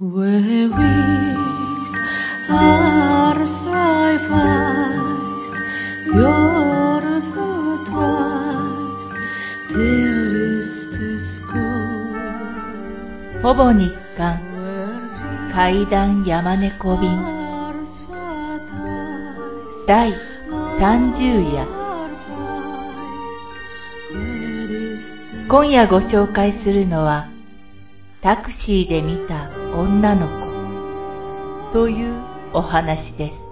ほぼ日刊階段山猫便第30夜今夜ご紹介するのはタクシーで見た女の子というお話です。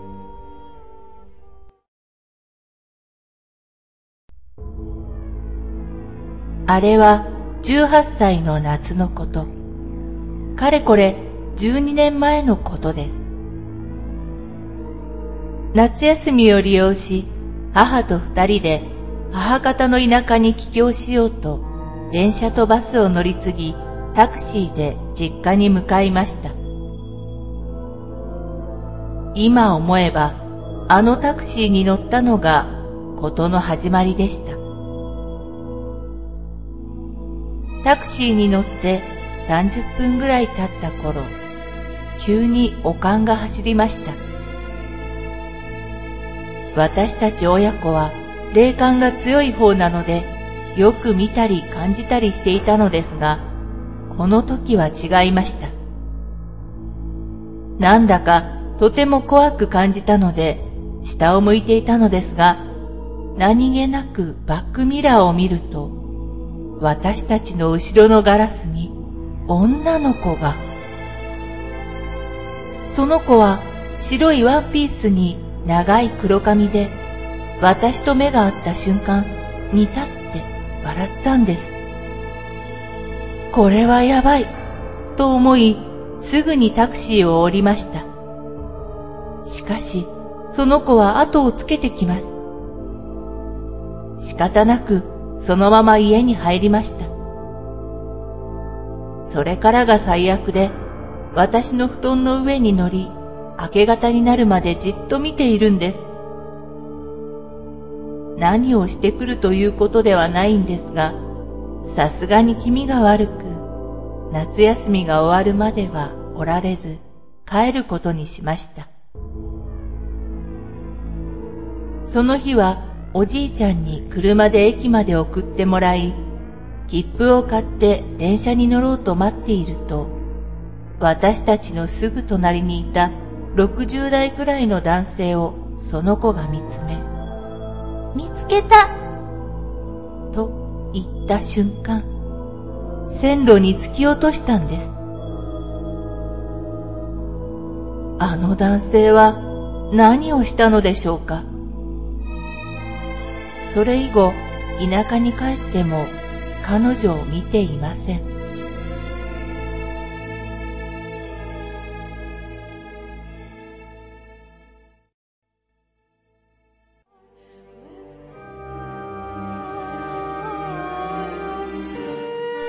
あれは18歳の夏のこと。かれこれ12年前のことです。夏休みを利用し、母と二人で母方の田舎に帰郷しようと、電車とバスを乗り継ぎ、タクシーで実家に向かいました。今思えば、あのタクシーに乗ったのが事の始まりでした。タクシーに乗って30分ぐらい経った頃、急におかんが走りました。私たち親子は霊感が強い方なので、よく見たり感じたりしていたのですが、この時は違いました。なんだかとても怖く感じたので、下を向いていたのですが、何気なくバックミラーを見ると、私たちの後ろのガラスに女の子が。その子は白いワンピースに長い黒髪で、私と目が合った瞬間、似たって笑ったんです。これはやばい、と思い、すぐにタクシーを降りました。しかし、その子は後をつけてきます。仕方なく、そのまま家に入りました。それからが最悪で、私の布団の上に乗り、明け方になるまでじっと見ているんです。何をしてくるということではないんですが、さすがに気味が悪く、夏休みが終わるまではおられず、帰ることにしました。その日はおじいちゃんに車で駅まで送ってもらい、切符を買って電車に乗ろうと待っていると、私たちのすぐ隣にいた60代くらいの男性をその子が見つめ、見つけたった瞬間、線路に突き落としたんです。あの男性は何をしたのでしょうかそれ以後、田舎に帰っても彼女を見ていません。